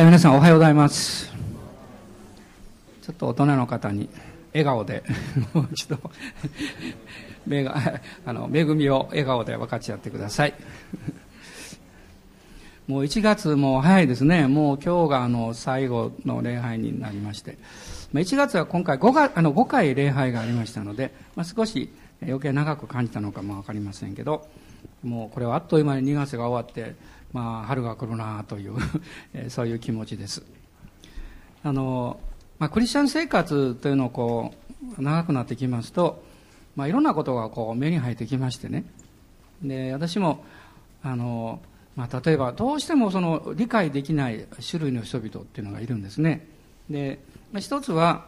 え皆さんおはようございます。ちょっと大人の方に笑顔で もう一度目があの恵みを笑顔で分かち合ってください。もう1月も早いですね。もう今日があの最後の礼拝になりまして。1月は今回 5, があの5回礼拝がありましたので、まあ、少し余計長く感じたのかも分かりませんけどもうこれはあっという間に2月が終わってまあ、春が来るなというそういう気持ちです。あの、まあ、クリスチャン生活というのをこう、長くなってきますと、まあ、いろんなことがこう目に入ってきましてね。で、私も、あの、まあ、例えばどうしてもその理解できない種類の人々っていうのがいるんですね。で、まあ、一つは、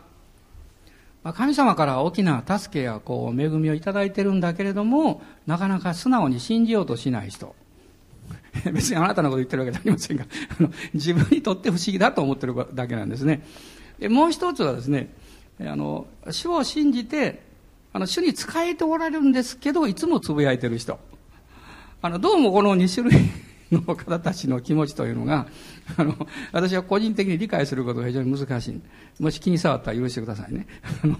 まあ、神様から大きな助けやこう恵みをいただいてるんだけれども、なかなか素直に信じようとしない人。別にあなたのこと言ってるわけじゃありませんが、あの自分にとって不思議だと思ってるだけなんですね。でもう一つはですね、あの、主を信じて、あの、主に仕えておられるんですけど、いつもつぶやいてる人。あの、どうもこの2種類の方たちの気持ちというのが、あの、私は個人的に理解することが非常に難しい。もし気に障ったら許してくださいね。あの、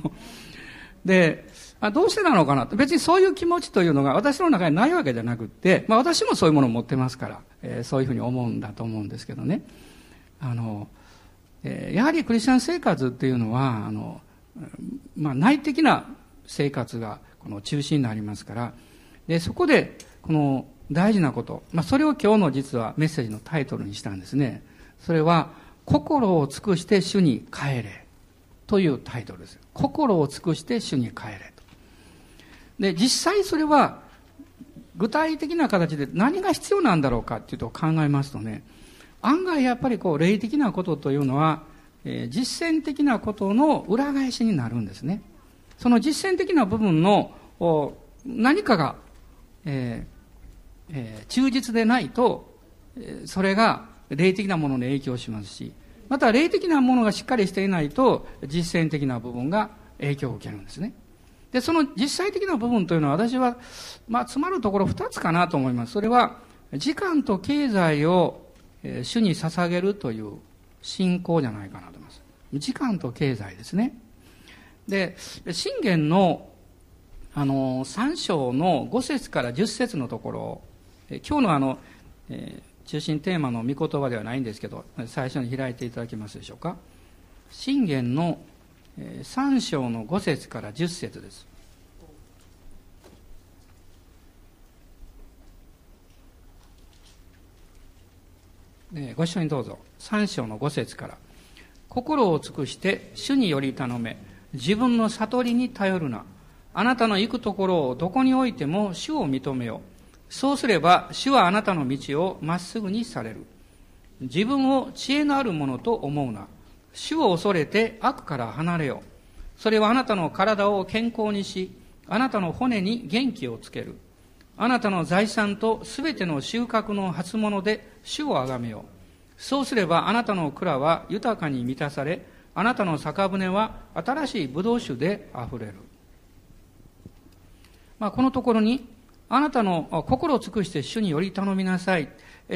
で、あどうしてなのかなと別にそういう気持ちというのが私の中にないわけじゃなくて、まあ私もそういうものを持ってますから、えー、そういうふうに思うんだと思うんですけどね。あの、えー、やはりクリスチャン生活っていうのは、あの、まあ内的な生活がこの中心になりますから、で、そこでこの大事なこと、まあそれを今日の実はメッセージのタイトルにしたんですね。それは、心を尽くして主に帰れというタイトルです。心を尽くして主に帰れと。で、実際それは、具体的な形で何が必要なんだろうかっていうと考えますとね、案外やっぱりこう、霊的なことというのは、えー、実践的なことの裏返しになるんですね。その実践的な部分の何かが、えーえー、忠実でないと、それが霊的なものに影響しますし、また霊的なものがしっかりしていないと実践的な部分が影響を受けるんですね。で、その実際的な部分というのは私は、まあ、詰まるところ二つかなと思います。それは、時間と経済を主に捧げるという信仰じゃないかなと思います。時間と経済ですね。で、信玄の、あの、三章の五節から十節のところ、今日のあの、えー、中心テーマの御言葉ではないんですけど、最初に開いていただけますでしょうか。信玄の3章の5節から10節です。ご一緒にどうぞ。3章の5節から。心を尽くして主により頼め、自分の悟りに頼るな。あなたの行くところをどこにおいても主を認めよう。そうすれば主はあなたの道をまっすぐにされる。自分を知恵のあるものと思うな。主を恐れて悪から離れよ。それはあなたの体を健康にし、あなたの骨に元気をつける。あなたの財産とすべての収穫の初物で主をあがめよ。そうすればあなたの蔵は豊かに満たされ、あなたの酒舟は新しい葡萄酒で溢れる。まあ、このところに、あなたの心を尽くして主により頼みなさい。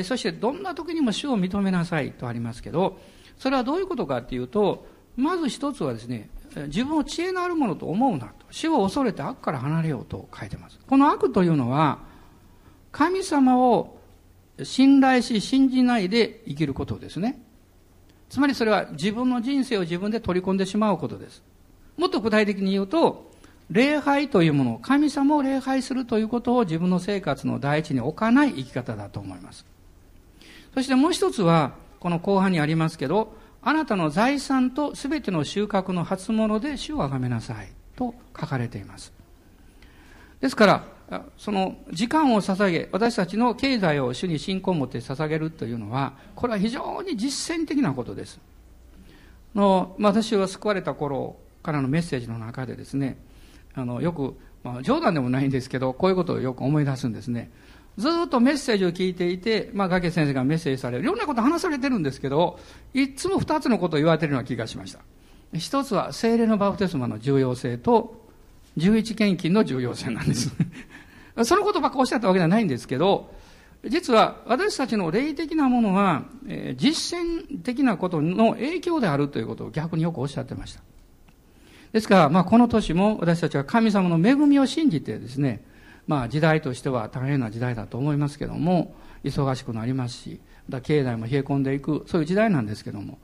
そしてどんな時にも主を認めなさいとありますけど、それはどういうことかっていうと、まず一つはですね、自分を知恵のあるものと思うなと。死を恐れて悪から離れようと書いてます。この悪というのは、神様を信頼し、信じないで生きることですね。つまりそれは自分の人生を自分で取り込んでしまうことです。もっと具体的に言うと、礼拝というものを、神様を礼拝するということを自分の生活の第一に置かない生き方だと思います。そしてもう一つは、この後半にありますけど、あなたの財産とすべての収穫の初物で主をあがめなさいと書かれています。ですから、その時間を捧げ、私たちの経済を主に信仰を持って捧げるというのは、これは非常に実践的なことです。の私は救われた頃からのメッセージの中でですね、あのよく、まあ、冗談でもないんですけど、こういうことをよく思い出すんですね。ずっとメッセージを聞いていて、まあ、崖先生がメッセージされる。いろんなこと話されてるんですけど、いつも二つのことを言われてるような気がしました。一つは、精霊のバプテスマの重要性と、十一献金の重要性なんです。そのことばっかおっしゃったわけではないんですけど、実は私たちの霊的なものは、えー、実践的なことの影響であるということを逆によくおっしゃってました。ですから、まあ、この年も私たちは神様の恵みを信じてですね、まあ、時代としては大変な時代だと思いますけども、忙しくなりますし、また経済も冷え込んでいく、そういう時代なんですけども、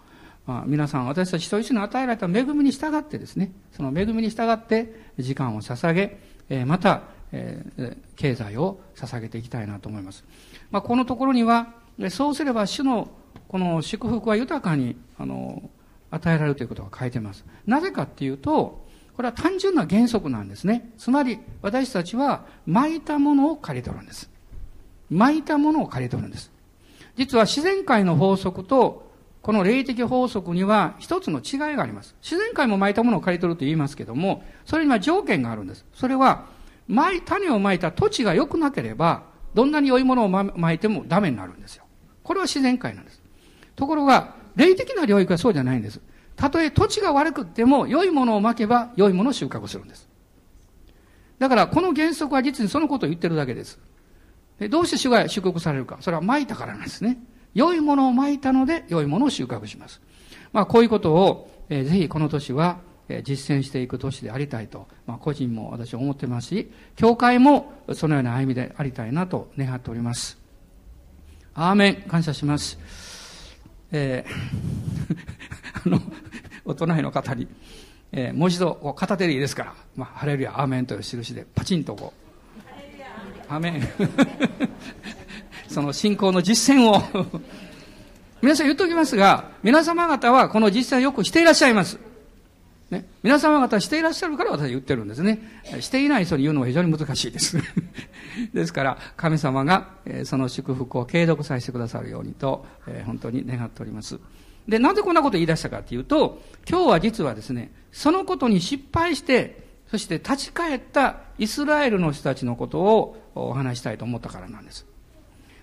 まあ、皆さん、私たち一人一人に与えられた恵みに従ってですね、その恵みに従って時間を捧げ、えー、また、えー、経済を捧げていきたいなと思います。まあ、このところには、そうすれば主のこの祝福は豊かに、あの、与えられるということが書いてます。なぜかっていうと、これは単純な原則なんですね。つまり、私たちは、巻いたものを借り取るんです。巻いたものを借り取るんです。実は自然界の法則と、この霊的法則には一つの違いがあります。自然界も巻いたものを借り取ると言いますけども、それには条件があるんです。それは、種を巻いた土地が良くなければ、どんなに良いものを巻いてもダメになるんですよ。これは自然界なんです。ところが、霊的な領域はそうじゃないんです。たとえ土地が悪くっても、良いものを巻けば、良いものを収穫するんです。だから、この原則は実にそのことを言ってるだけです。でどうして主が祝福されるか。それは巻いたからなんですね。良いものを巻いたので、良いものを収穫します。まあ、こういうことを、えー、ぜひこの年は、えー、実践していく年でありたいと、まあ、個人も私は思ってますし、教会もそのような歩みでありたいなと願っております。アーメン。感謝します。えー、あの、お隣の方に、えー、もう一度こう片手でいいですから、まあ、ハレルヤ、アーメンという印でパチンとこう、アーメン。その信仰の実践を 皆さん言っておきますが、皆様方はこの実践をよくしていらっしゃいます。ね、皆様方していらっしゃるから私は言ってるんですね。していない人に言うのは非常に難しいです。ですから、神様が、えその祝福を継続させてくださるようにと、え本当に願っております。で、なぜこんなことを言い出したかというと、今日は実はですね、そのことに失敗して、そして立ち返ったイスラエルの人たちのことをお話したいと思ったからなんです。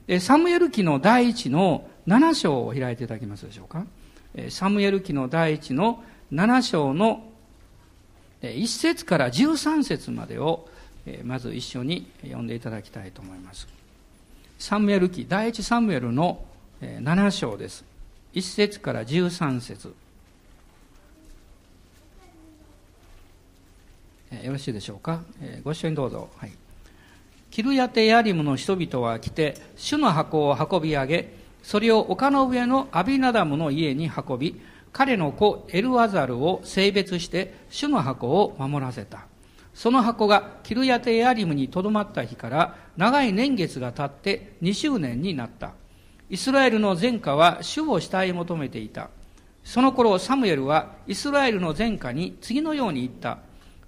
でサムエル記の第一の7章を開いていただけますでしょうか。サムエル記の第一の7章の1節から13節までをまず一緒に読んでいただきたいと思います。サムエル記、第一サムエルの7章です。1節から13節よろしいでしょうか？え。ご一緒にどうぞ。はい。キルヤテヤリムの人々は来て、主の箱を運び上げ、それを丘の上のアビナダムの家に運び、彼の子エルアザルを性別して主の箱を守らせた。その箱がキルヤテヤリムにとどまった日から長い年月が経って2周年になった。イスラエルの前科は主を慕い求めていた。その頃サムエルはイスラエルの前科に次のように言った。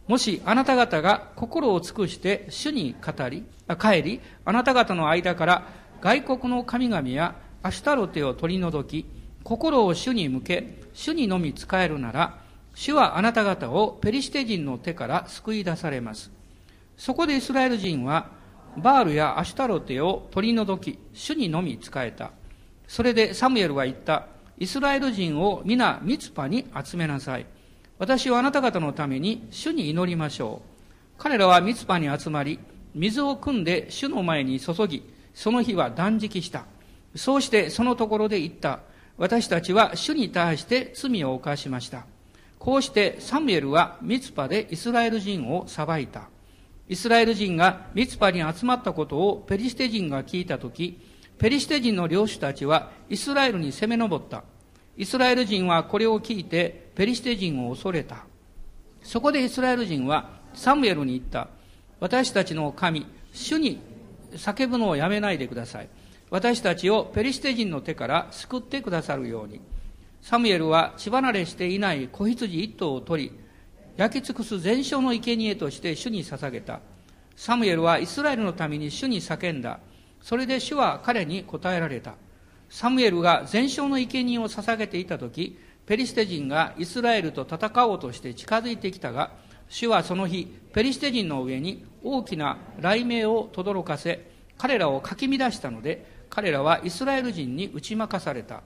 もしあなた方が心を尽くして主に語り、帰り、あなた方の間から外国の神々やアシュタロテを取り除き、心を主に向け、主にのみ仕えるなら、主はあなた方をペリシテ人の手から救い出されます。そこでイスラエル人は、バールやアシュタロテを取り除き、主にのみ仕えた。それでサムエルは言った。イスラエル人を皆ミツパに集めなさい。私はあなた方のために主に祈りましょう。彼らはミツパに集まり、水を汲んで主の前に注ぎ、その日は断食した。そうしてそのところで言った。私たちは主に対して罪を犯しました。こうしてサムエルはミツパでイスラエル人を裁いた。イスラエル人がミツパに集まったことをペリシテ人が聞いたとき、ペリシテ人の領主たちはイスラエルに攻め上った。イスラエル人はこれを聞いてペリシテ人を恐れた。そこでイスラエル人はサムエルに言った。私たちの神、主に叫ぶのをやめないでください。私たちをペリシテ人の手から救ってくださるように。サムエルは血離れしていない子羊一頭を取り、焼き尽くす全焼の生贄として主に捧げた。サムエルはイスラエルのために主に叫んだ。それで主は彼に答えられた。サムエルが全焼の生贄を捧げていた時ペリシテ人がイスラエルと戦おうとして近づいてきたが主はその日ペリシテ人の上に大きな雷鳴を轟かせ彼らをかき乱したので彼らはイスラエル人に打ち負かされた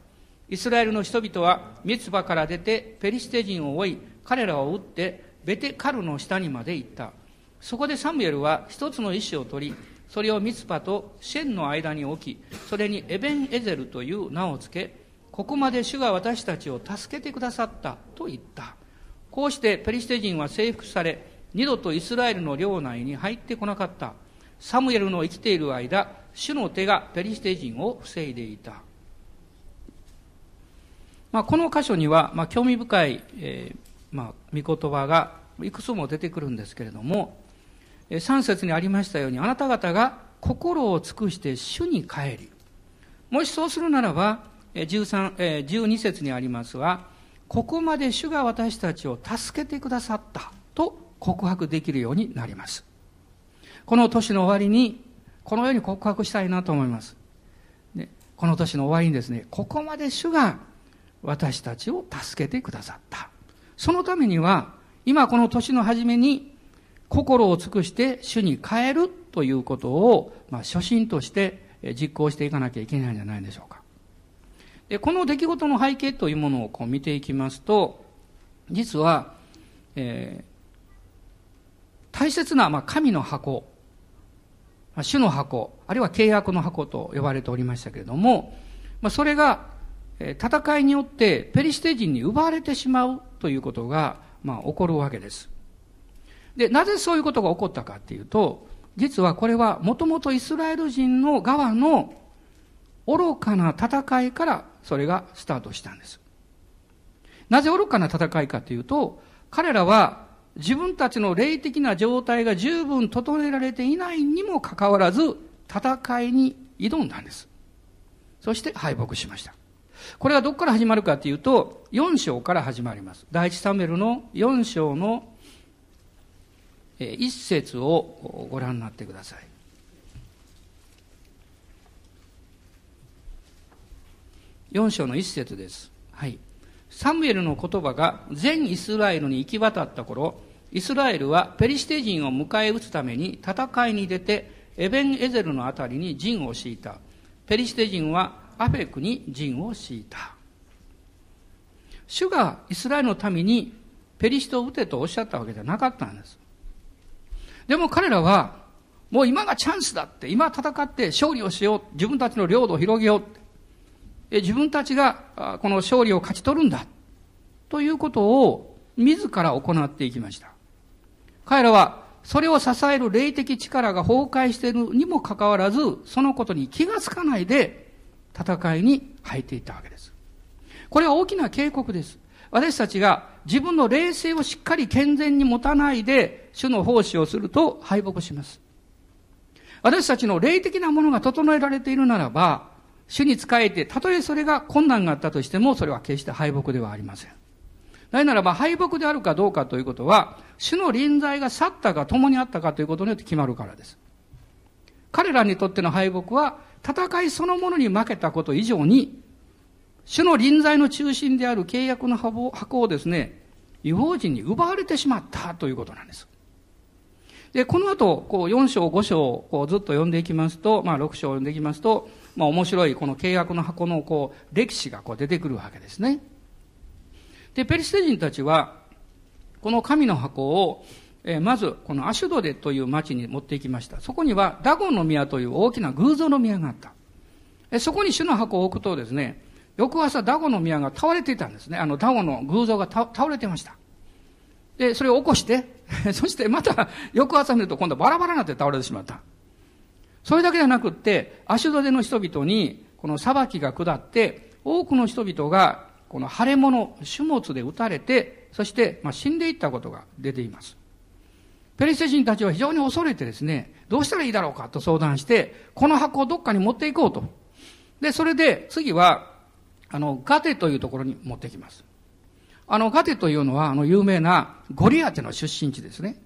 イスラエルの人々はミツバから出てペリシテ人を追い彼らを撃ってベテカルの下にまで行ったそこでサムエルは一つの石を取りそれをミツパとシェンの間に置き、それにエベンエゼルという名を付け、ここまで主が私たちを助けてくださったと言った。こうしてペリシテ人は征服され、二度とイスラエルの領内に入ってこなかった。サムエルの生きている間、主の手がペリシテ人を防いでいた。まあ、この箇所には、まあ、興味深い、えー、まあ、御言葉がいくつも出てくるんですけれども、3節にありましたように、あなた方が心を尽くして主に帰り、もしそうするならば、13、12節にありますが、ここまで主が私たちを助けてくださったと告白できるようになります。この年の終わりに、このように告白したいなと思います。この年の終わりにですね、ここまで主が私たちを助けてくださった。そのためには、今この年の初めに心を尽くして主に変えるということを、まあ、初心として実行していかなきゃいけないんじゃないでしょうか。でこの出来事の背景というものをこう見ていきますと、実は、えー、大切な、まあ、神の箱、まあ、主の箱、あるいは契約の箱と呼ばれておりましたけれども、まあ、それが、え、戦いによってペリシテ人に奪われてしまうということが、まあ、起こるわけです。で、なぜそういうことが起こったかっていうと、実はこれはもともとイスラエル人の側の愚かな戦いからそれがスタートしたんです。なぜ愚かな戦いかというと、彼らは自分たちの霊的な状態が十分整えられていないにもかかわらず、戦いに挑んだんです。そして敗北しました。これはどこから始まるかというと、4章から始まります。第一サムエルの4章の一節をご覧になってください。4章の一節です。はい。サムエルの言葉が全イスラエルに行き渡った頃、イスラエルはペリシテ人を迎え撃つために戦いに出て、エベンエゼルのあたりに陣を敷いた。ペリシテ人はアフェクに陣を敷いた。主がイスラエルの民にペリシテを撃てとおっしゃったわけじゃなかったんです。でも彼らは、もう今がチャンスだって、今戦って勝利をしよう。自分たちの領土を広げようって。自分たちがこの勝利を勝ち取るんだ。ということを自ら行っていきました。彼らはそれを支える霊的力が崩壊しているにもかかわらず、そのことに気がつかないで戦いに入っていったわけです。これは大きな警告です。私たちが自分の霊性をしっかり健全に持たないで主の奉仕をすると敗北します。私たちの霊的なものが整えられているならば、主に仕えて、たとえそれが困難があったとしても、それは決して敗北ではありません。なぜならば、敗北であるかどうかということは、主の臨在が去ったか共にあったかということによって決まるからです。彼らにとっての敗北は、戦いそのものに負けたこと以上に、主の臨在の中心である契約の箱をですね、違法人に奪われてしまったということなんです。で、この後、こう4章5章こうずっと読んでいきますと、まあ6章読んでいきますと、まあ面白いこの契約の箱のこう歴史がこう出てくるわけですね。で、ペリシテ人たちは、この神の箱を、えー、まずこのアシュドデという町に持っていきました。そこにはダゴンの宮という大きな偶像の宮があった。えそこに主の箱を置くとですね、翌朝ダゴの宮が倒れていたんですね。あのダゴの偶像が倒れてました。で、それを起こして、そしてまた翌朝見ると今度バラバラになって倒れてしまった。それだけじゃなくって、アシュドデの人々にこの裁きが下って、多くの人々がこの腫れ物、種物で撃たれて、そしてまあ死んでいったことが出ています。ペリシテ人たちは非常に恐れてですね、どうしたらいいだろうかと相談して、この箱をどっかに持っていこうと。で、それで次はあの、ガテというところに持ってきます。あの、ガテというのは、あの、有名なゴリアテの出身地ですね。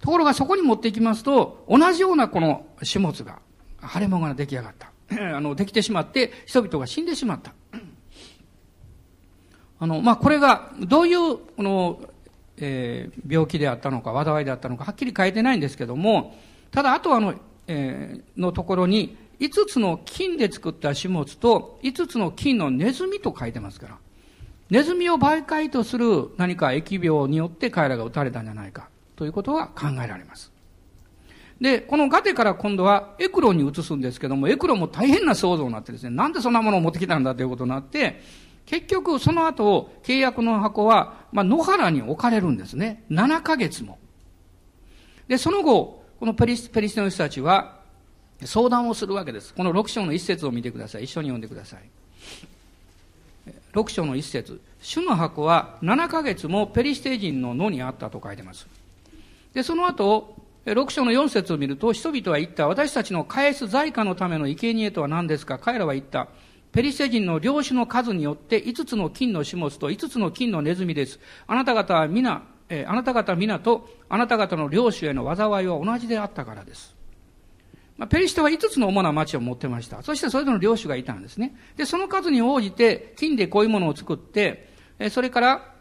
ところがそこに持っていきますと、同じようなこの種物が、腫れ物が出来上がった。あの、できてしまって、人々が死んでしまった。あの、まあ、これが、どういう、この、えー、病気であったのか、災いであったのか、はっきり書いてないんですけども、ただ、あとあの、えー、のところに、5つの金で作った種物と5つの金のネズミと書いてますから。ネズミを媒介とする何か疫病によって彼らが撃たれたんじゃないかということは考えられます。で、このガテから今度はエクロに移すんですけども、エクロも大変な想像になってですね、なんでそんなものを持ってきたんだということになって、結局その後、契約の箱は、まあ、野原に置かれるんですね。7ヶ月も。で、その後、このペリス、ペリステの人たちは、相談をするわけです。この6章の一節を見てください。一緒に読んでください。6章の一節主の箱は7ヶ月もペリシテ人の野にあったと書いてます。で、その後、6章の4節を見ると、人々は言った、私たちの返す財貨のための生贄とは何ですか？彼らは言った、ペリシテ人の領主の数によって5つの金の種物と5つの金のネズミです。あなた方は皆、えー、あなた方皆とあなた方の領主への災いは同じであったからです。まあ、ペリシテは5つの主な町を持ってました。そしてそれぞれの領主がいたんですね。で、その数に応じて金でこういうものを作って、えそれから、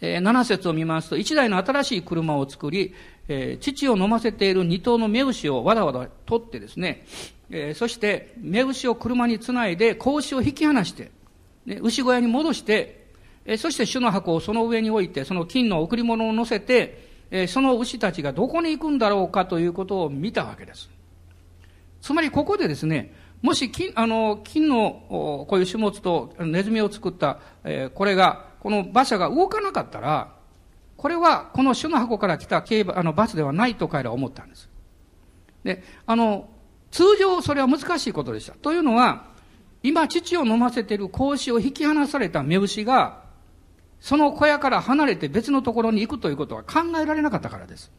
え7節を見ますと、1台の新しい車を作り、え父を飲ませている二頭の目牛をわざわざ取ってですね、えそして目牛を車につないで子牛を引き離して、ね、牛小屋に戻して、えそして主の箱をその上に置いて、その金の贈り物を乗せて、えその牛たちがどこに行くんだろうかということを見たわけです。つまりここでですね、もし金、あの、金のこういう種物とネズミを作った、えー、これが、この馬車が動かなかったら、これはこの種の箱から来た競馬、あの、バスではないと彼らは思ったんです。で、あの、通常それは難しいことでした。というのは、今父を飲ませている子牛を引き離された目牛が、その小屋から離れて別のところに行くということは考えられなかったからです。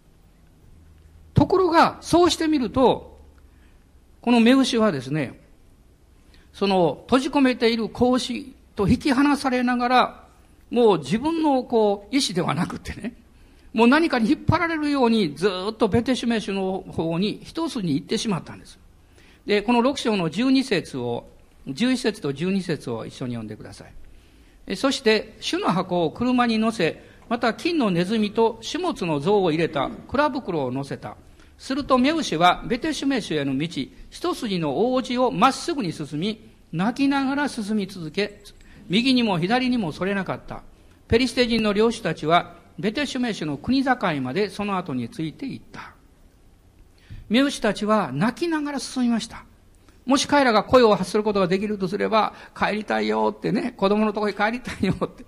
ところが、そうしてみると、この目牛はですね、その閉じ込めている子牛と引き離されながら、もう自分のこう意志ではなくてね、もう何かに引っ張られるようにずっとベテシュメシュの方に一つに行ってしまったんです。で、この6章の12節を、11節と12節を一緒に読んでください。そして、主の箱を車に乗せ、また金のネズミと種物の像を入れた蔵袋を乗せた。するとメウシはベテシュメシュへの道、一筋の王子をまっすぐに進み、泣きながら進み続け、右にも左にもそれなかった。ペリシテ人の領主たちは、ベテシュメシュの国境までその後について行った。メウシたちは泣きながら進みました。もし彼らが声を発することができるとすれば、帰りたいよってね、子供のところに帰りたいよって。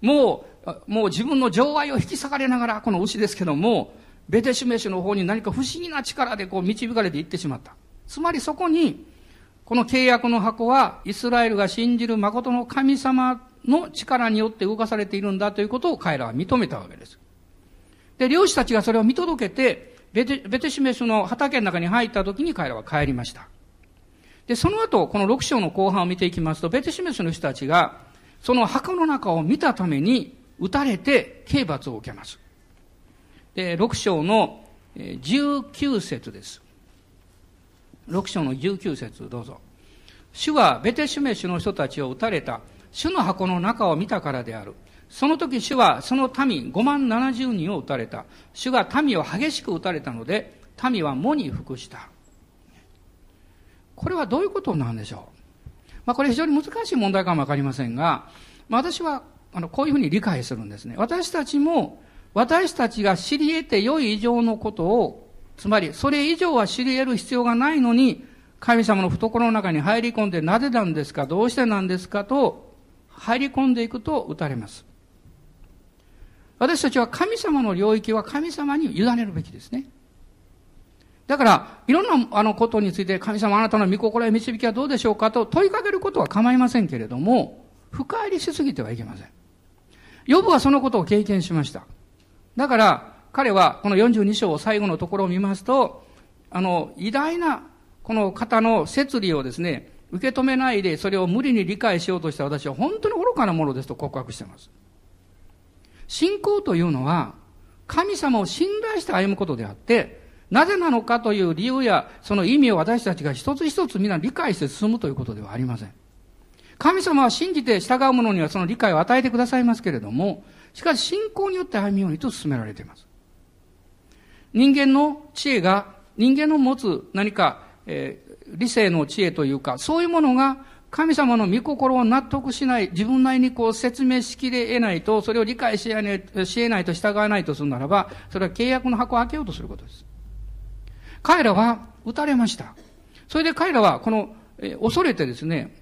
もう、もう自分の情愛を引き裂かれながら、この牛ですけども、ベテシュメシュの方に何か不思議な力でこう導かれていってしまった。つまりそこに、この契約の箱は、イスラエルが信じる誠の神様の力によって動かされているんだということを彼らは認めたわけです。で、漁師たちがそれを見届けて、ベテベテシメシュの畑の中に入った時に彼らは帰りました。で、その後、この6章の後半を見ていきますと、ベテシメシュの人たちが、その墓の中を見たために、撃たれて刑罰を受けます。で、6章の19節です。6章の19節どうぞ。主はベテシメシの人たちを撃たれた。主の箱の中を見たからである。その時主はその民5万70人を撃たれた。主が民を激しく撃たれたので、民は喪に服した。これはどういうことなんでしょう？まあこれ非常に難しい問題かもわかりませんが、まあ、私はあのこういうふうに理解するんですね。私たちも私たちが知り得て良い以上のことを、つまりそれ以上は知り得る必要がないのに、神様の懐の中に入り込んでなぜなんですかどうしてなんですかと入り込んでいくと打たれます。私たちは神様の領域は神様に委ねるべきですね。だから、いろんなあのことについて神様あなたの御心や導きはどうでしょうかと問いかけることは構いませんけれども、深入りしすぎてはいけません。ヨブはそのことを経験しました。だから、彼はこの42章を最後のところを見ますと、あの、偉大なこの方の摂理をですね、受け止めないでそれを無理に理解しようとした私は本当に愚かなものですと告白しています。信仰というのは、神様を信頼して歩むことであって、なぜなのかという理由やその意味を私たちが一つ一つ皆理解して進むということではありません。神様は信じて従う者にはその理解を与えてくださいますけれども、しかし信仰によって歩み寄りと進められています。人間の知恵が、人間の持つ何か、えー、理性の知恵というか、そういうものが神様の御心を納得しない、自分なりにこう説明しきれないと、それを理解し得ないし得ないと従わないとするならば、それは契約の箱を開けようとすることです。彼らは撃たれました。それで彼らはこの、え恐れてですね、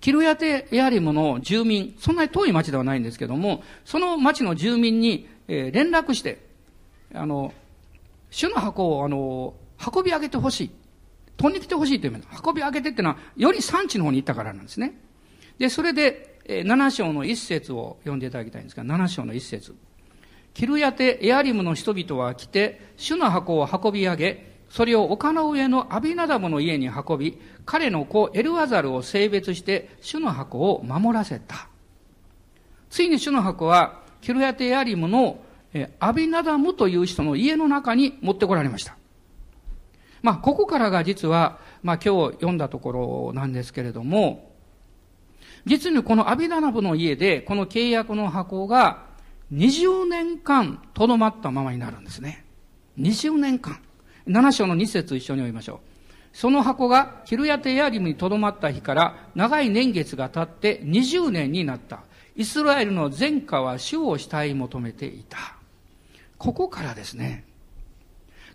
キルヤテエアリムの住民、そんなに遠い町ではないんですけども、その町の住民に、え連絡して、あの、主の箱を、あの、運び上げてほしい。飛んできてほしいという意味運び上げてっていうのは、より産地の方に行ったからなんですね。で、それで、え7章の一節を読んでいただきたいんですが、7章の一節。キルヤテエアリムの人々は来て、主の箱を運び上げ、それを丘の上のアビナダムの家に運び、彼の子エルアザルを性別して、主の箱を守らせた。ついに主の箱は、キルヤテエアリムのアビナダムという人の家の中に持ってこられました。まあ、ここからが実は、まあ今日読んだところなんですけれども、実にこのアビダナダムの家で、この契約の箱が20年間とどまったままになるんですね。20年間。7章の2節一緒に読みましょう。その箱がキルヤテヤリムにとどまった日から長い年月が経って20年になった。イスラエルの前科は主を慕い求めていた。ここからですね。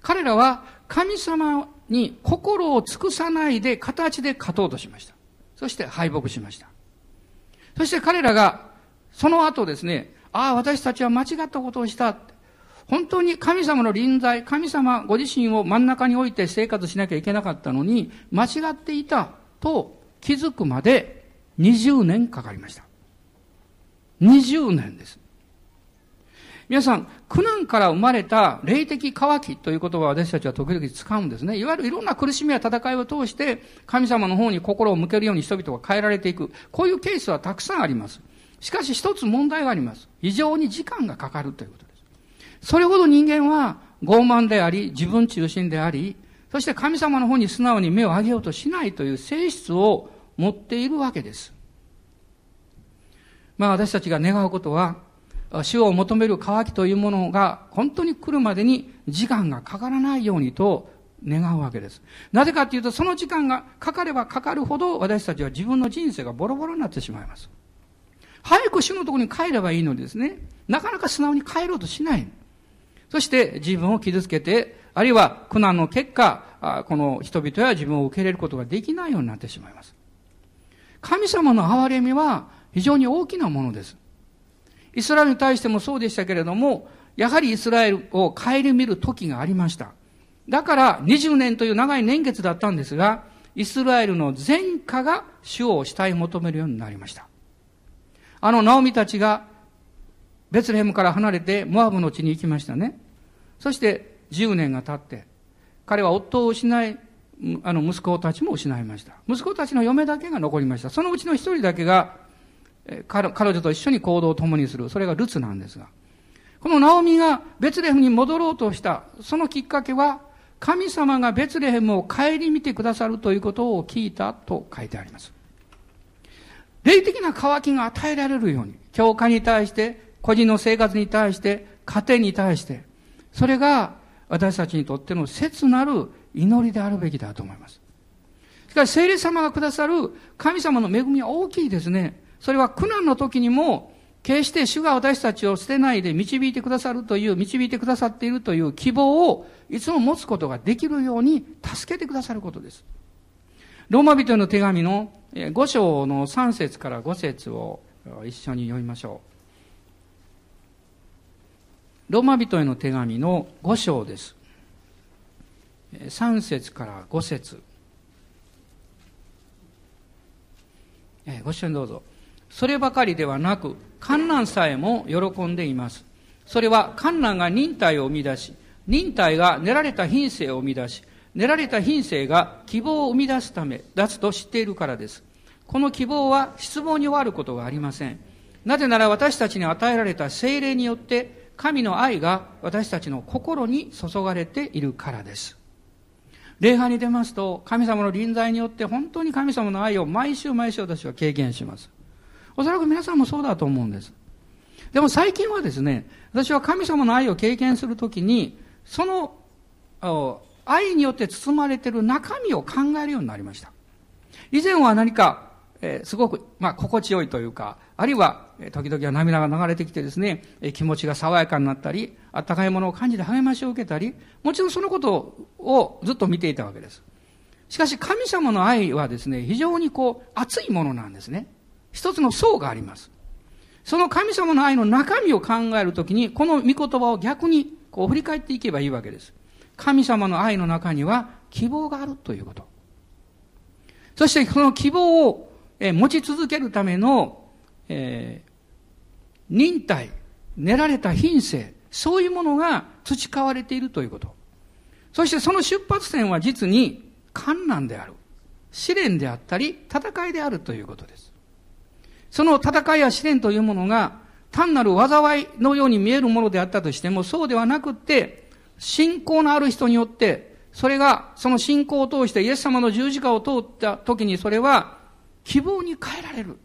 彼らは神様に心を尽くさないで形で勝とうとしました。そして敗北しました。そして彼らがその後ですね、ああ、私たちは間違ったことをした。本当に神様の臨在、神様ご自身を真ん中に置いて生活しなきゃいけなかったのに、間違っていたと気づくまで20年かかりました。20年です。皆さん、苦難から生まれた霊的渇きという言葉を私たちは時々使うんですね。いわゆるいろんな苦しみや戦いを通して、神様の方に心を向けるように人々が変えられていく。こういうケースはたくさんあります。しかし一つ問題があります。非常に時間がかかるということです。それほど人間は傲慢であり、自分中心であり、そして神様の方に素直に目を上げようとしないという性質を持っているわけです。まあ私たちが願うことは、主を求める渇きというものが本当に来るまでに時間がかからないようにと願うわけです。なぜかというと、その時間がかかればかかるほど私たちは自分の人生がボロボロになってしまいます。早く主のところに帰ればいいのにですね。なかなか素直に帰ろうとしない。そして自分を傷つけて、あるいは苦難の結果、この人々は自分を受け入れることができないようになってしまいます。神様の憐れみは非常に大きなものです。イスラエルに対してもそうでしたけれども、やはりイスラエルを顧みる時がありました。だから20年という長い年月だったんですが、イスラエルの前科が主を慕い求めるようになりました。あのナオミたちがベツレヘムから離れてモアブの地に行きましたね。そして10年が経って、彼は夫を失い、あの息子たちも失いました。息子たちの嫁だけが残りました。そのうちの一人だけが彼女と一緒に行動を共にする。それがルツなんですが。このナオミがベツレヘムに戻ろうとした、そのきっかけは、神様がベツレヘムを顧みてくださるということを聞いたと書いてあります。霊的な渇きが与えられるように、教会に対して、個人の生活に対して、家庭に対して、それが私たちにとっての切なる祈りであるべきだと思います。しかし、聖霊様がくださる神様の恵みは大きいですね。それは苦難の時にも、決して主が私たちを捨てないで導いてくださるという、導いてくださっているという希望をいつも持つことができるように助けてくださることです。ローマ人への手紙の5章の3節から5節を一緒に読みましょう。ローマ人への手紙の5章です。3節から5節ご一緒にどうぞ。そればかりではなく、観難さえも喜んでいます。それは観難が忍耐を生み出し、忍耐が練られた品性を生み出し、練られた品性が希望を生み出すため、出すと知っているからです。この希望は失望に終わることがありません。なぜなら私たちに与えられた精霊によって、神の愛が私たちの心に注がれているからです。礼拝に出ますと、神様の臨在によって本当に神様の愛を毎週毎週私は経験します。おそらく皆さんもそうだと思うんです。でも最近はですね、私は神様の愛を経験するときに、その愛によって包まれている中身を考えるようになりました。以前は何かえー、すごく、まあ、心地よいというか、あるいは、えー、時々は涙が流れてきてですね、えー、気持ちが爽やかになったり、あったかいものを感じて励ましを受けたり、もちろんそのことをずっと見ていたわけです。しかし、神様の愛はですね、非常にこう、熱いものなんですね。一つの層があります。その神様の愛の中身を考えるときに、この御言葉を逆にこう振り返っていけばいいわけです。神様の愛の中には希望があるということ。そしてその希望を持ち続けるための、えー、忍耐、練られた品性、そういうものが培われているということ。そしてその出発点は実に観難である。試練であったり、戦いであるということです。その戦いや試練というものが、単なる災いのように見えるものであったとしても、そうではなくって、信仰のある人によって、それが、その信仰を通してイエス様の十字架を通った時にそれは希望に変えられる。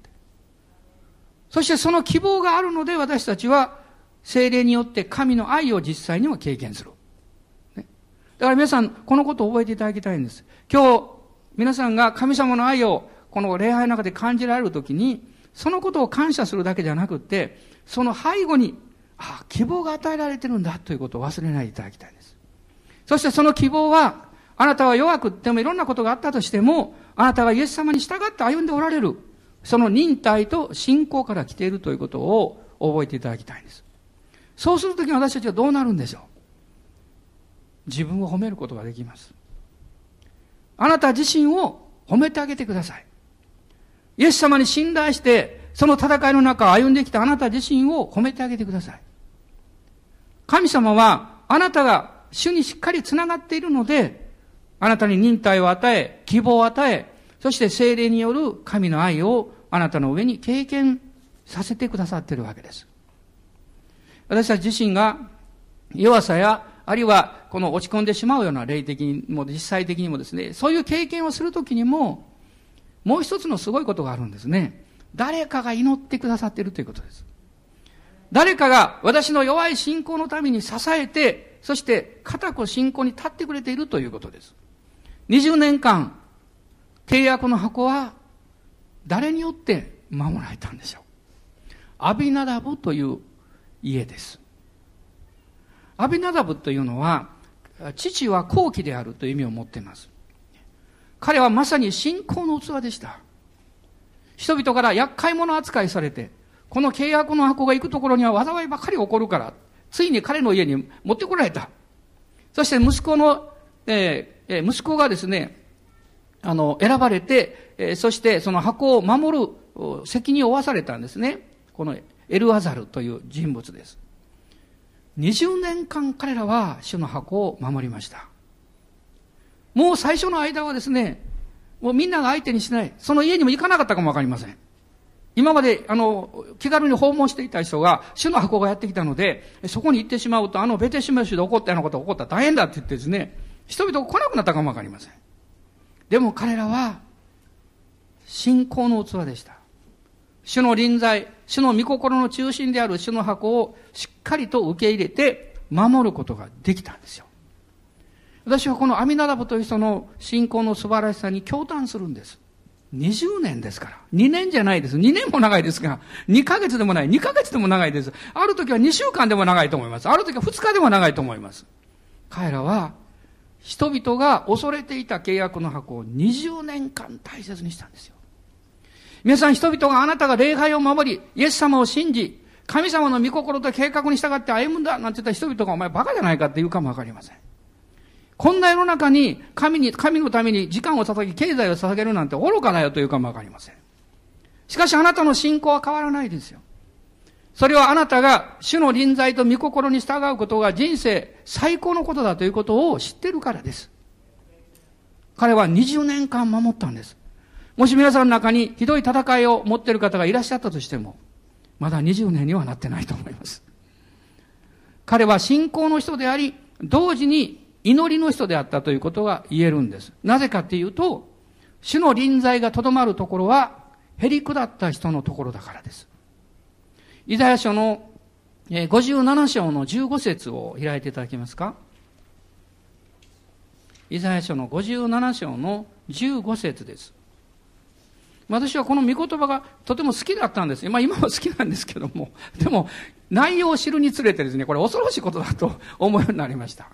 そしてその希望があるので私たちは精霊によって神の愛を実際には経験する。ね、だから皆さん、このことを覚えていただきたいんです。今日、皆さんが神様の愛をこの礼拝の中で感じられるときに、そのことを感謝するだけじゃなくって、その背後に、あ、希望が与えられてるんだということを忘れないでいただきたいんです。そしてその希望は、あなたは弱くってもいろんなことがあったとしても、あなたがイエス様に従って歩んでおられる、その忍耐と信仰から来ているということを覚えていただきたいんです。そうするときに私たちはどうなるんでしょう？自分を褒めることができます。あなた自身を褒めてあげてください。イエス様に信頼して、その戦いの中歩んできたあなた自身を褒めてあげてください。神様は、あなたが主にしっかり繋がっているので、あなたに忍耐を与え、希望を与え、そして精霊による神の愛をあなたの上に経験させてくださっているわけです。私たち自身が弱さや、あるいはこの落ち込んでしまうような霊的にも実際的にもですね、そういう経験をするときにも、もう一つのすごいことがあるんですね。誰かが祈ってくださっているということです。誰かが私の弱い信仰のために支えて、そして固く信仰に立ってくれているということです。20年間、契約の箱は誰によって守られたんでしょう。アビナダブという家です。アビナダブというのは、父は後期であるという意味を持っています。彼はまさに信仰の器でした。人々から厄介者扱いされて、この契約の箱が行くところには災いばかり起こるから、ついに彼の家に持ってこられた。そして息子の、えーえ息子がですね、あの、選ばれて、えそしてその箱を守る責任を負わされたんですね。このエルアザルという人物です。20年間彼らは主の箱を守りました。もう最初の間はですね、もうみんなが相手にしない。その家にも行かなかったかもわかりません。今まで、あの、気軽に訪問していた人が、主の箱がやってきたので、そこに行ってしまうと、あの、ベテシメシで起こったようなことが起こったら大変だって言ってですね、人々が来なくなったかもわかりません。でも彼らは、信仰の器でした。主の臨在、主の御心の中心である主の箱をしっかりと受け入れて守ることができたんですよ。私はこのアミナダブという人の信仰の素晴らしさに驚嘆するんです。20年ですから。2年じゃないです。2年も長いですが、2ヶ月でもない。2ヶ月でも長いです。ある時は2週間でも長いと思います。ある時は2日でも長いと思います。彼らは人々が恐れていた契約の箱を20年間大切にしたんですよ。皆さん人々があなたが礼拝を守り、イエス様を信じ、神様の御心と計画に従って歩むんだなんて言った人々がお前バカじゃないかって言うかもわかりません。こんな世の中に神に、神のために時間を捧げ、経済を捧げるなんて愚かだよというかもわかりません。しかしあなたの信仰は変わらないですよ。それはあなたが主の臨在と御心に従うことが人生最高のことだということを知ってるからです。彼は20年間守ったんです。もし皆さんの中にひどい戦いを持っている方がいらっしゃったとしても、まだ20年にはなってないと思います。彼は信仰の人であり、同時に祈りの人であったということが言えるんです。なぜかっていうと、主の臨在がとどまるところは、へり下った人のところだからです。イザヤ書の57章の15節を開いていただけますか？イザヤ書の57章の15節です。私はこの御言葉がとても好きだったんです。まあ今は好きなんですけども、でも内容を知るにつれてですね、これ恐ろしいことだと思うようになりました。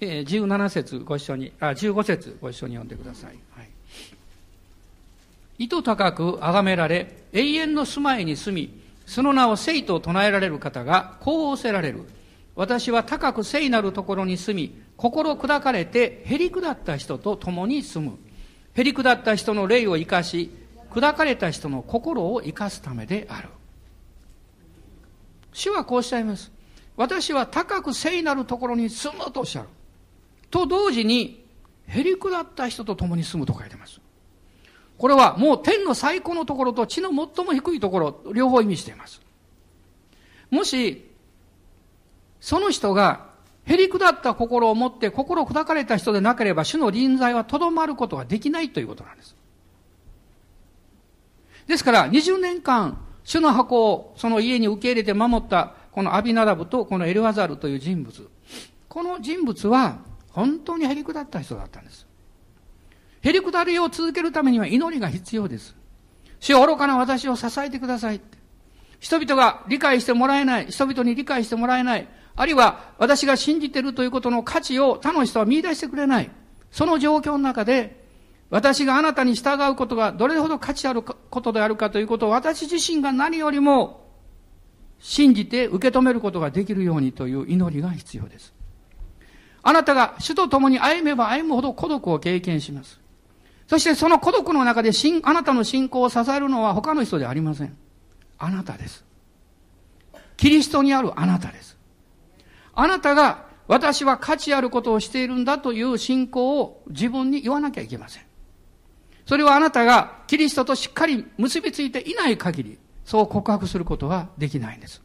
えー、17節ご一緒に、あ、15節ご一緒に読んでください。はい。意図高く崇められ、永遠の住まいに住み、その名を聖と唱えられる方がこう仰せられる。私は高く聖なるところに住み、心砕かれてへり下った人と共に住む。へり下った人の霊を生かし、砕かれた人の心を生かすためである。主はこうおっしゃいます。私は高く聖なるところに住むとおっしゃる。と同時に、へり下った人と共に住むと書いてます。これはもう天の最高のところと地の最も低いところ、両方意味しています。もし、その人が、へり下った心を持って心砕かれた人でなければ主の臨在はとどまることができないということなんです。ですから、20年間、主の箱をその家に受け入れて守ったこのアビナダブとこのエルアザルという人物。この人物は本当にへり下った人だったんです。へり下りを続けるためには祈りが必要です。主よ愚かな私を支えてください。人々が理解してもらえない、人々に理解してもらえない、あるいは私が信じているということの価値を他の人は見出してくれない。その状況の中で、私があなたに従うことがどれほど価値あることであるかということを私自身が何よりも信じて受け止めることができるようにという祈りが必要です。あなたが主と共に歩めば歩むほど孤独を経験します。そしてその孤独の中であなたの信仰を支えるのは他の人ではありません。あなたです。キリストにあるあなたです。あなたが私は価値あることをしているんだという信仰を自分に言わなきゃいけません。それはあなたがキリストとしっかり結びついていない限り、そう告白することはできないんです。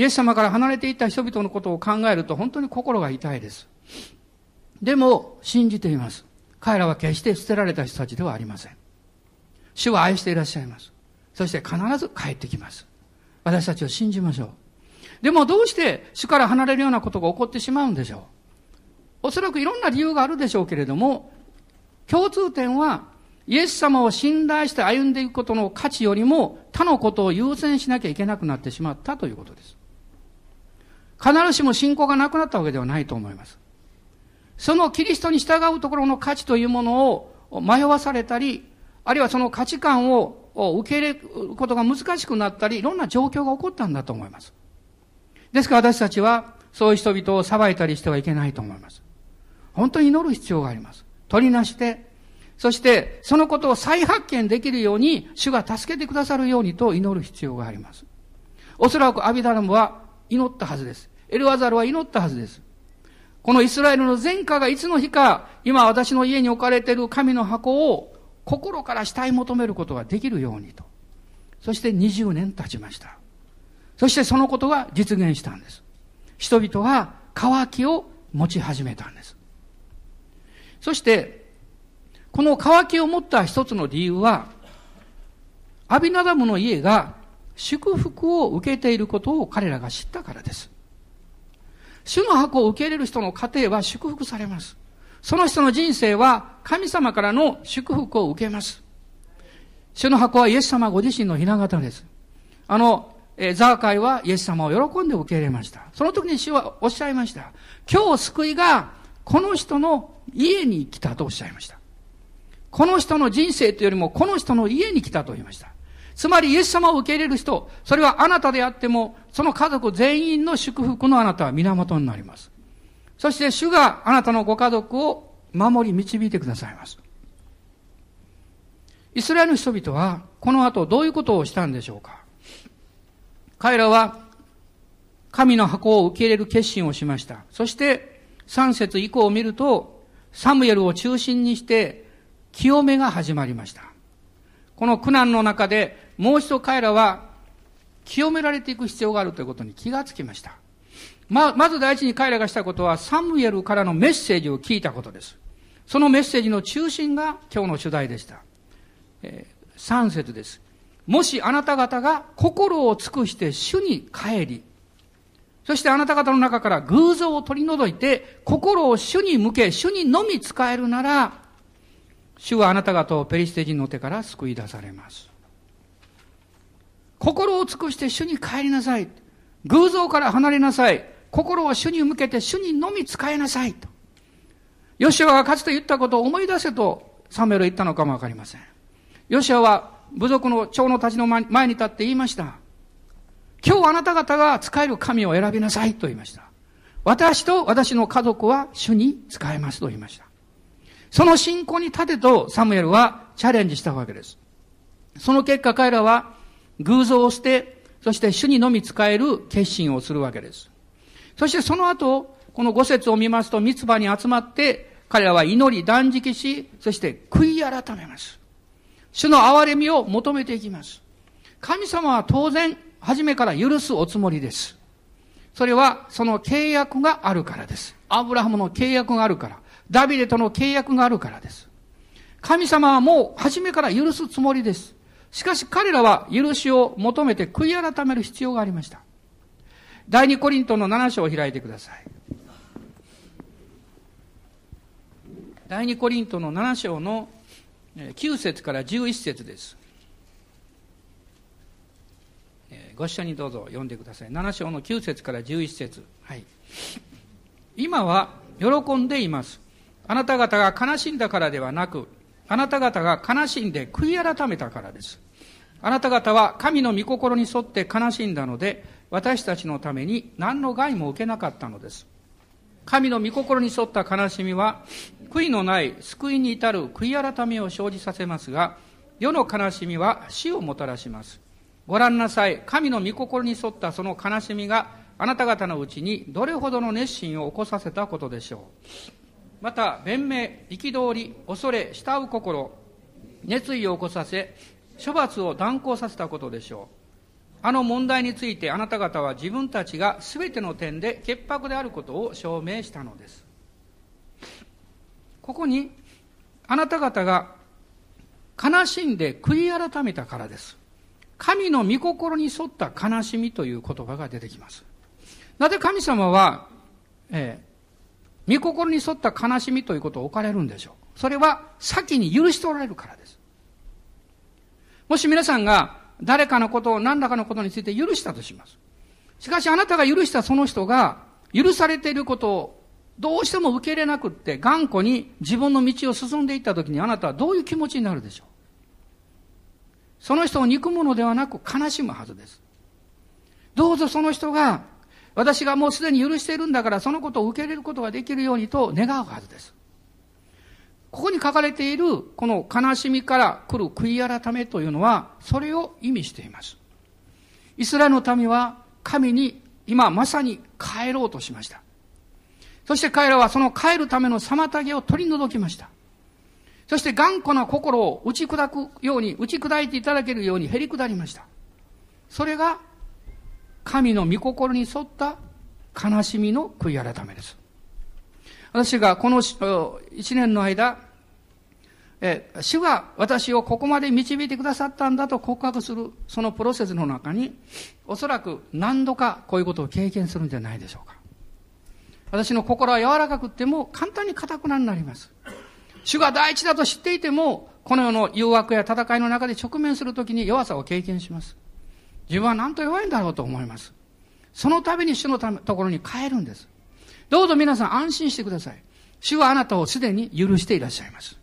イエス様から離れていった人々のことを考えると本当に心が痛いです。でも、信じています。彼らは決して捨てられた人たちではありません。主は愛していらっしゃいます。そして必ず帰ってきます。私たちを信じましょう。でもどうして主から離れるようなことが起こってしまうんでしょう。おそらくいろんな理由があるでしょうけれども、共通点は、イエス様を信頼して歩んでいくことの価値よりも他のことを優先しなきゃいけなくなってしまったということです。必ずしも信仰がなくなったわけではないと思います。そのキリストに従うところの価値というものを迷わされたり、あるいはその価値観を受け入れることが難しくなったり、いろんな状況が起こったんだと思います。ですから私たちは、そういう人々を裁いたりしてはいけないと思います。本当に祈る必要があります。取りなして、そしてそのことを再発見できるように、主が助けてくださるようにと祈る必要があります。おそらくアビダラムは祈ったはずです。エルアザルは祈ったはずです。このイスラエルの前科がいつの日か、今私の家に置かれている神の箱を心から慕い求めることができるようにと。そして20年経ちました。そしてそのことが実現したんです。人々は渇きを持ち始めたんです。そして、この渇きを持った一つの理由は、アビナダムの家が祝福を受けていることを彼らが知ったからです。主の箱を受け入れる人の家庭は祝福されます。その人の人生は神様からの祝福を受けます。主の箱はイエス様ご自身の雛形です。あの、えザーカイはイエス様を喜んで受け入れました。その時に主はおっしゃいました。今日救いがこの人の家に来たとおっしゃいました。この人の人生というよりもこの人の家に来たと言いました。つまりイエス様を受け入れる人、それはあなたであっても、その家族全員の祝福のあなたは源になります。そして主があなたのご家族を守り導いてくださいます。イスラエルの人々はこの後どういうことをしたんでしょうか彼らは神の箱を受け入れる決心をしました。そして3節以降を見るとサムエルを中心にして清めが始まりました。この苦難の中でもう一度彼らは清められていく必要があるということに気がつきました。ま、まず第一に彼らがしたことはサムエルからのメッセージを聞いたことです。そのメッセージの中心が今日の主題でした。えー、3節です。もしあなた方が心を尽くして主に帰り、そしてあなた方の中から偶像を取り除いて、心を主に向け、主にのみ使えるなら、主はあなた方をペリシテ人の手から救い出されます。心を尽くして主に帰りなさい。偶像から離れなさい。心を主に向けて主にのみ使いなさい。と。ヨシアがかつて言ったことを思い出せとサムエル言ったのかもわかりません。ヨシアは部族の長のたちの前に立って言いました。今日あなた方が使える神を選びなさいと言いました。私と私の家族は主に使えますと言いました。その信仰に立てとサムエルはチャレンジしたわけです。その結果彼らは偶像を捨て、そして主にのみ使える決心をするわけです。そしてその後、この五節を見ますと、三つ葉に集まって、彼らは祈り断食し、そして悔い改めます。主の憐れみを求めていきます。神様は当然、初めから許すおつもりです。それは、その契約があるからです。アブラハムの契約があるから。ダビデとの契約があるからです。神様はもう初めから許すつもりです。しかし彼らは許しを求めて悔い改める必要がありました。第二コリントの7章を開いてください。第二コリントの7章の9節から11節です。ご一緒にどうぞ読んでください。7章の9節から11節はい。今は喜んでいます。あなた方が悲しんだからではなく、あなた方が悲しんで悔い改めたからです。あなた方は神の御心に沿って悲しんだので、私たちのために何の害も受けなかったのです。神の御心に沿った悲しみは、悔いのない救いに至る悔い改めを生じさせますが、世の悲しみは死をもたらします。ご覧なさい。神の御心に沿ったその悲しみがあなた方のうちにどれほどの熱心を起こさせたことでしょう。また弁明憤り恐れ慕う心熱意を起こさせ処罰を断行させたことでしょう。あの問題についてあなた方は自分たちが全ての点で潔白であることを証明したのです。ここにあなた方が悲しんで悔い改めたからです。神の御心に沿った悲しみという言葉が出てきます。なぜ神様は、えー、御心に沿った悲しみということを置かれるんでしょう。それは先に許しておられるからです。もし皆さんが誰かのことを何らかのことについて許したとします。しかしあなたが許したその人が許されていることをどうしても受け入れなくって頑固に自分の道を進んでいった時にあなたはどういう気持ちになるでしょうその人を憎むのではなく悲しむはずです。どうぞその人が私がもうすでに許しているんだからそのことを受け入れることができるようにと願うはずです。ここに書かれているこの悲しみから来る悔い改めというのはそれを意味しています。イスラエルの民は神に今まさに帰ろうとしました。そして彼らはその帰るための妨げを取り除きました。そして頑固な心を打ち砕くように、打ち砕いていただけるように減り下りました。それが神の御心に沿った悲しみの悔い改めです。私がこの一年の間、え主が私をここまで導いてくださったんだと告白するそのプロセスの中に、おそらく何度かこういうことを経験するんじゃないでしょうか。私の心は柔らかくっても簡単に固くなになります。主が第一だと知っていても、この世の誘惑や戦いの中で直面するときに弱さを経験します。自分は何と弱いんだろうと思います。その度に主のためところに帰るんです。どうぞ皆さん安心してください。主はあなたをすでに許していらっしゃいます。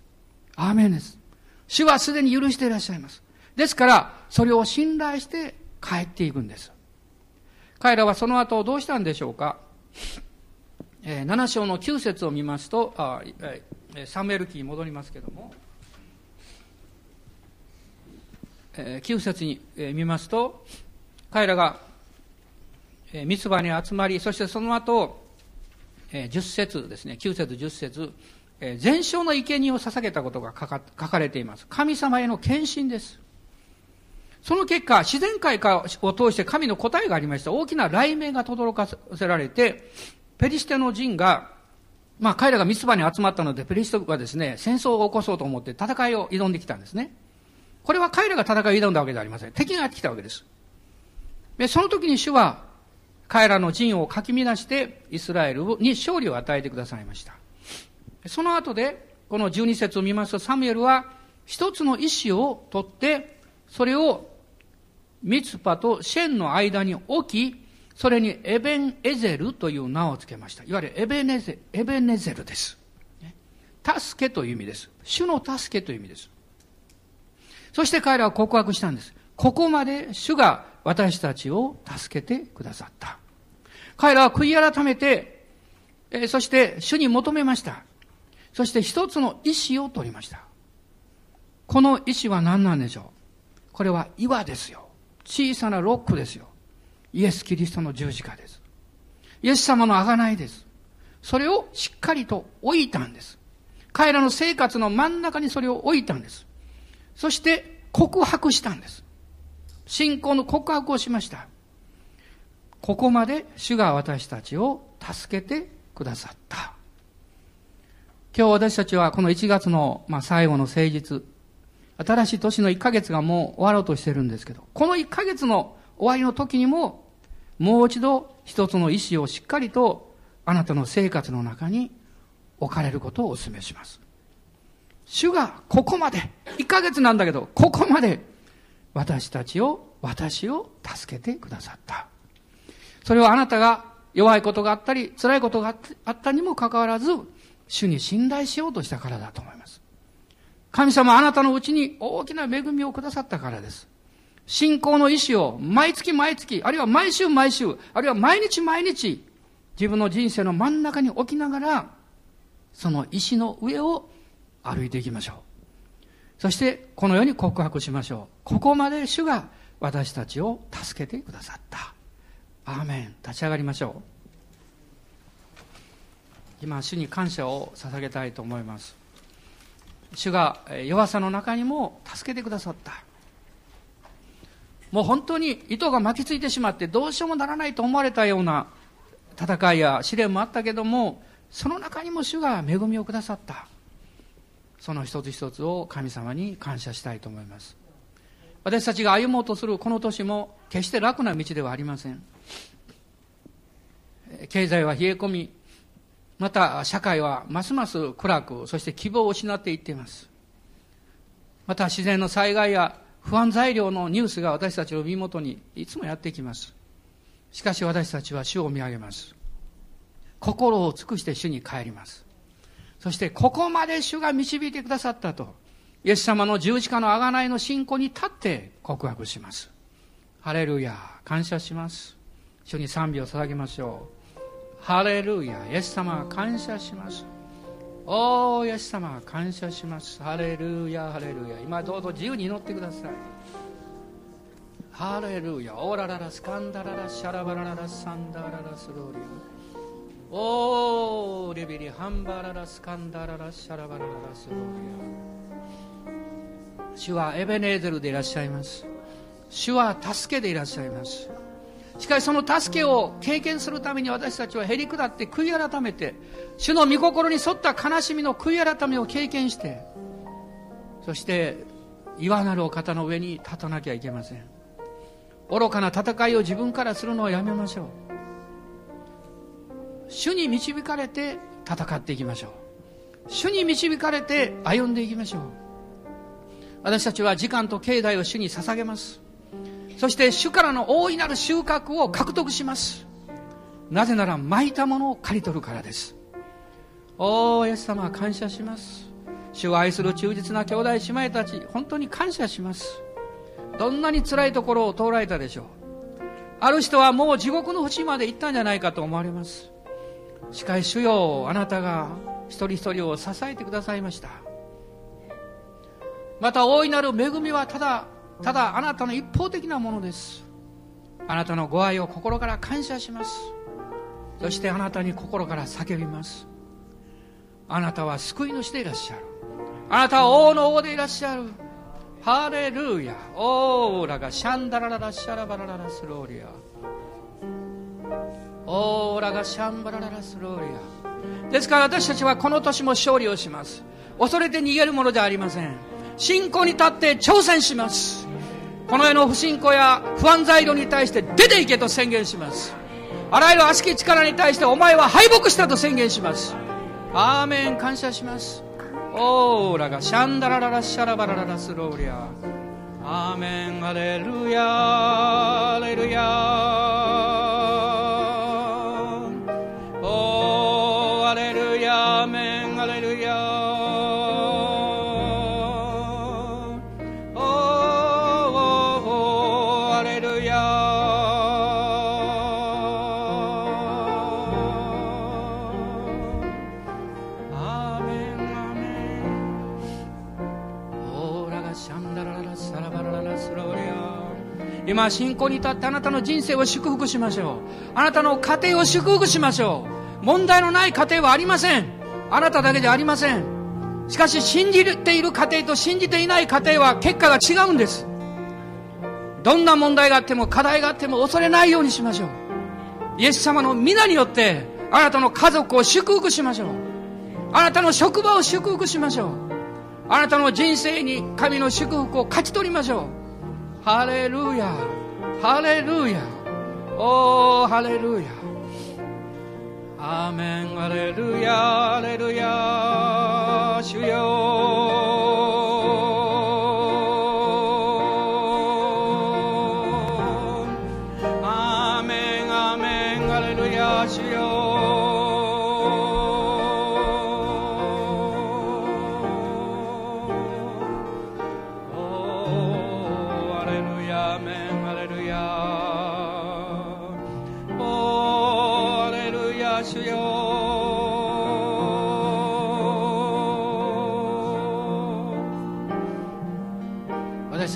アーメンです。主はすでに許していらっしゃいます。ですから、それを信頼して帰っていくんです。彼らはその後どうしたんでしょうか、えー、7章の9節を見ますと、あえー、サムエル記に戻りますけども、え9節に見ますと、彼らが三つ葉に集まり、そしてその後、10節ですね、9節10節全焼の生贄を捧げたことが書かれています。神様への献身です。その結果、自然界を通して神の答えがありました。大きな雷鳴が轟かせられて、ペリシテの陣が、まあ彼らが三つ葉に集まったので、ペリシテはですね、戦争を起こそうと思って戦いを挑んできたんですね。これは彼らが戦いを挑んだわけではありません。敵がやってきたわけです。で、その時に主は、彼らの陣をかき乱して、イスラエルに勝利を与えてくださいました。その後で、この12節を見ますと、サムエルは一つの石を取って、それをミツパとシェンの間に置き、それにエベンエゼルという名を付けました。いわゆるエベネゼエベネゼルです。助けという意味です。主の助けという意味です。そして彼らは告白したんです。ここまで主が私たちを助けてくださった。彼らは悔い改めて、えそして主に求めました。そして一つの石を取りました。この石は何なんでしょう？これは岩ですよ。小さなロックですよ。イエス・キリストの十字架です。イエス様の贖いです。それをしっかりと置いたんです。彼らの生活の真ん中にそれを置いたんです。そして告白したんです。信仰の告白をしました。ここまで主が私たちを助けてくださった。今日私たちはこの1月の、まあ、最後の誠実、新しい年の1ヶ月がもう終わろうとしてるんですけど、この1ヶ月の終わりの時にも、もう一度一つの意志をしっかりとあなたの生活の中に置かれることをお勧めします。主がここまで、1ヶ月なんだけど、ここまで私たちを、私を助けてくださった。それはあなたが弱いことがあったり、辛いことがあったにもかかわらず、主に信頼しようとしたからだと思います。神様あなたのうちに大きな恵みをくださったからです。信仰の意志を毎月毎月、あるいは毎週毎週、あるいは毎日毎日、自分の人生の真ん中に置きながら、その石の上を歩いていきましょう。そして、このように告白しましょう。ここまで主が私たちを助けてくださった。アーメン。立ち上がりましょう。今、主に感謝を捧げたいと思います。主が弱さの中にも助けてくださった。もう本当に糸が巻きついてしまってどうしようもならないと思われたような戦いや試練もあったけども、その中にも主が恵みをくださった。その一つ一つを神様に感謝したいと思います。私たちが歩もうとするこの年も決して楽な道ではありません。経済は冷え込み、また社会はますます暗く、そして希望を失っていっています。また自然の災害や不安材料のニュースが私たちの身元にいつもやってきます。しかし私たちは主を見上げます。心を尽くして主に帰ります。そしてここまで主が導いてくださったと、イエス様の十字架の贖いの信仰に立って告白します。ハレルヤ、感謝します。主に賛美を捧げましょう。ハレルヤ、イエス様感謝します。おー、イエス様感謝します。ハレルヤ、ハレルヤ。今どうぞ自由に祈ってください。ハレルヤ、オーラララスカンダララシャラバラララサンダララスローリア。おーレビリハンバララスカンダララシャラバララスローリア。主はエベネーゼルでいらっしゃいます。主は助けでいらっしゃいます。しかしその助けを経験するために私たちはへり下って悔い改めて主の御心に沿った悲しみの悔い改めを経験してそして岩なるお方の上に立たなきゃいけません。愚かな戦いを自分からするのをやめましょう。主に導かれて戦っていきましょう。主に導かれて歩んでいきましょう。私たちは時間と境内を主に捧げます。そして主からの大いなる収穫を獲得します。なぜなら巻いたものを刈り取るからです。おーイエス様感謝します。主を愛する忠実な兄弟姉妹たち本当に感謝します。どんなに辛いところを通られたでしょう。ある人はもう地獄の淵まで行ったんじゃないかと思われます。しかし主よあなたが一人一人を支えてくださいました。また大いなる恵みはただただあなたの一方的なものです。あなたのご愛を心から感謝します。そしてあなたに心から叫びます。あなたは救い主でいらっしゃる。あなたは王の王でいらっしゃる。ハレルヤ。オーラがシャンダラララシャラバラララスローリア。オーラがシャンバラララスローリア。ですから私たちはこの年も勝利をします。恐れて逃げるものではありません。信仰に立って挑戦します。この世の不信仰や不安材料に対して出ていけと宣言します。あらゆる悪しき力に対してお前は敗北したと宣言します。アーメン感謝します。オーラがシャンダラララシャラバラララスローリア。アーメンアレルヤアレルヤ今信仰に立ってあなたの人生を祝福しましょう。あなたの家庭を祝福しましょう。問題のない家庭はありません。あなただけではありません。しかし信じている家庭と信じていない家庭は結果が違うんです。どんな問題があっても課題があっても恐れないようにしましょう。イエス様の皆によってあなたの家族を祝福しましょう。あなたの職場を祝福しましょう。あなたの人生に神の祝福を勝ち取りましょう。ハレルヤハレルヤおーハレルヤアーメンハレルヤハレルヤ主よ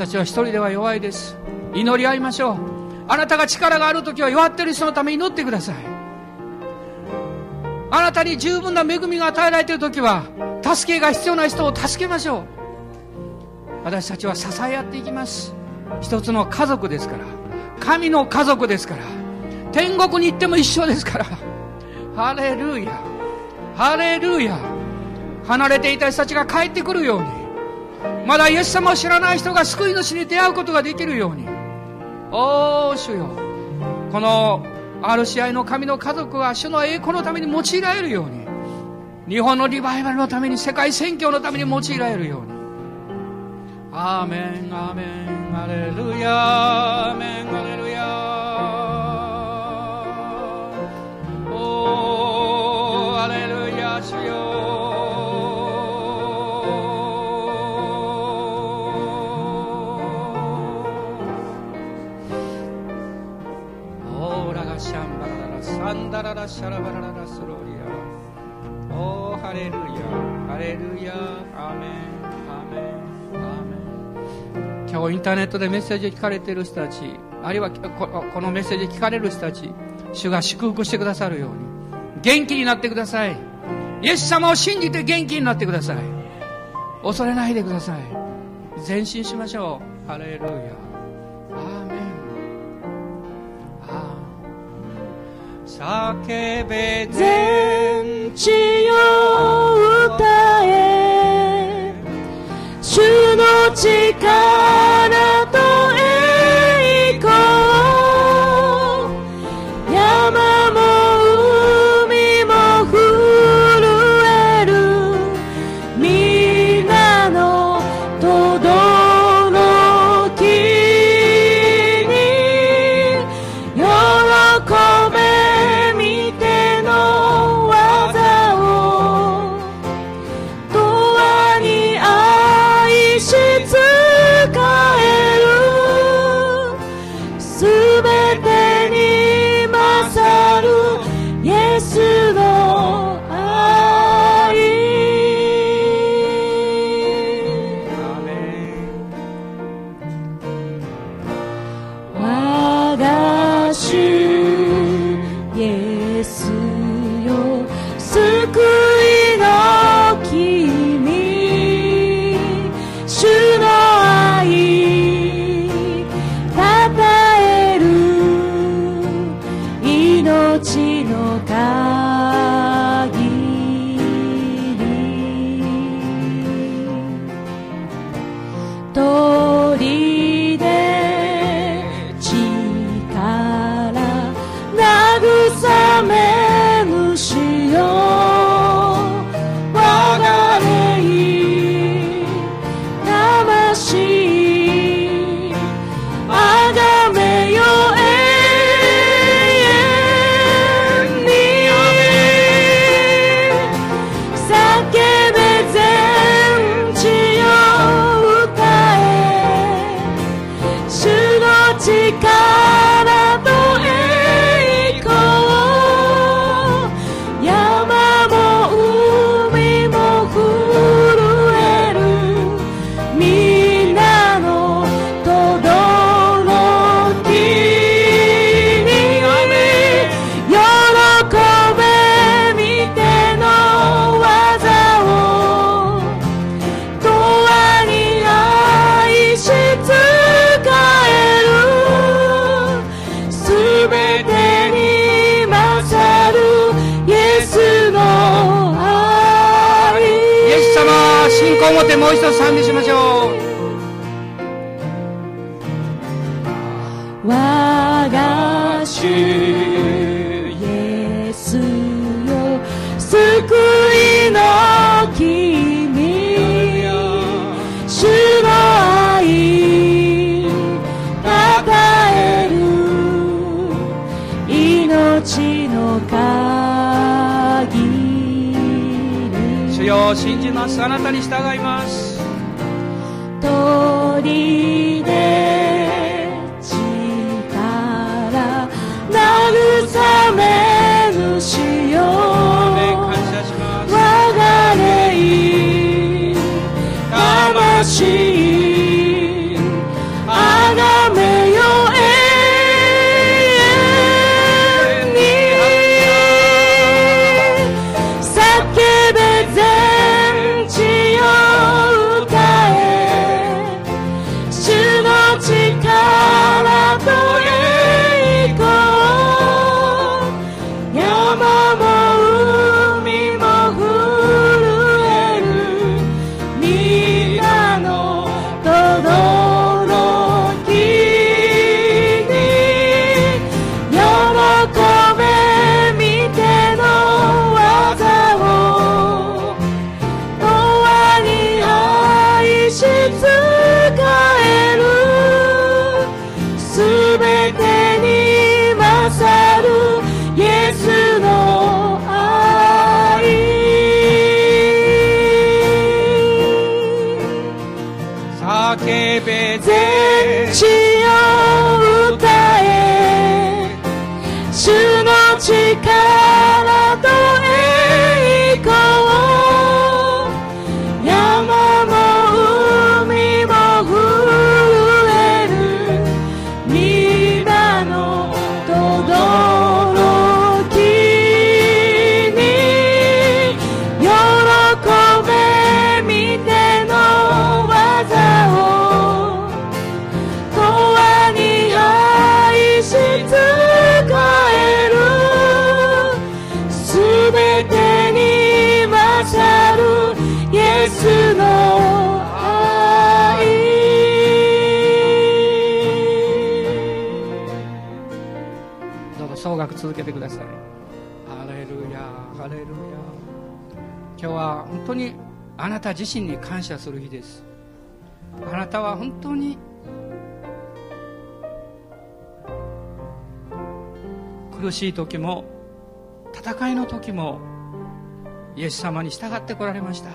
たちは一人では弱いです。祈り合いましょう。あなたが力がある時は弱ってる人のために祈ってください。あなたに十分な恵みが与えられている時は助けが必要な人を助けましょう。私たちは支え合っていきます。一つの家族ですから。神の家族ですから。天国に行っても一緒ですから。ハレルーヤ。ハレルーヤ。離れていた人たちが帰ってくるように。まだイエス様を知らない人が救い主に出会うことができるように。おー主よ。この RCI の神の家族は主の栄光のために用いられるように。日本のリバイバルのために世界宣教のために用いられるように。アーメンアーメンアレルヤアーメンアレルヤシャンバララサンダララシャラバラララスローリア。おーハレルヤハレルヤアメンアメンアメン今日インターネットでメッセージを聞かれている人たちあるいはこのメッセージを聞かれる人たち主が祝福してくださるように元気になってください。イエス様を信じて元気になってください。恐れないでください。前進しましょう。ハレルヤ叫べ全地を歌え。主の力と栄命の川主よ信じます。あなたに従います。鳥で力慰めぬ主よ我が霊魂続けてください。ハレルヤハレルヤ今日は本当にあなた自身に感謝する日です。あなたは本当に苦しい時も戦いの時もイエス様に従ってこられました。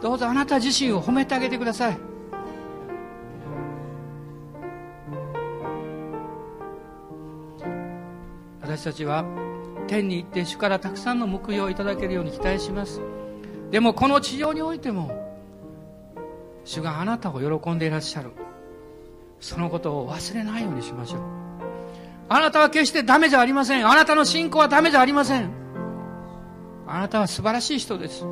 どうぞあなた自身を褒めてあげてください。私たちは天に行って主からたくさんの報いをいただけるように期待します。でもこの地上においても主があなたを喜んでいらっしゃる。そのことを忘れないようにしましょう。あなたは決してダメじゃありません。あなたの信仰はダメじゃありません。あなたは素晴らしい人です。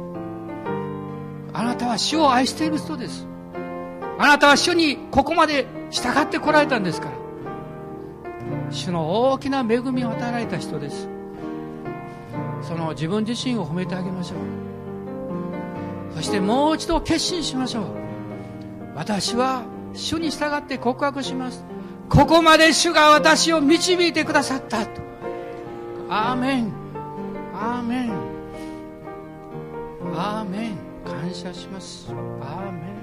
あなたは主を愛している人です。あなたは主にここまで従ってこられたんですから。主の大きな恵みを与えられた人です。その自分自身を褒めてあげましょう。そしてもう一度決心しましょう。私は主に従って告白します。ここまで主が私を導いてくださった。とアーメン。アーメン。アーメン。感謝します。アーメン。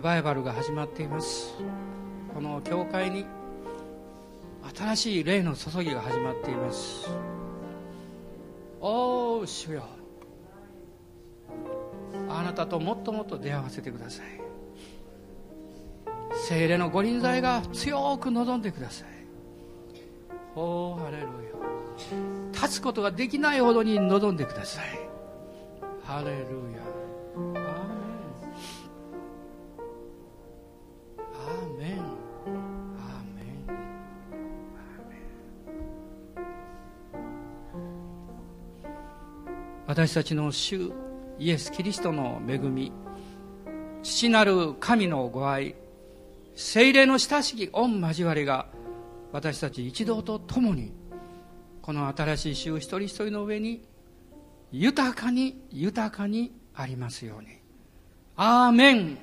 リバイバルが始まっています。この教会に新しい霊の注ぎが始まっています。おお主よ。あなたともっともっと出会わせてください。精霊の御臨在が強く望んでください。おーハレルヤ。立つことができないほどに望んでください。ハレルヤ。私たちの主イエス・キリストの恵み父なる神のご愛精霊の親しき御交わりが私たち一同と共にこの新しい衆一人一人の上に豊かに豊かにありますように。アーメン。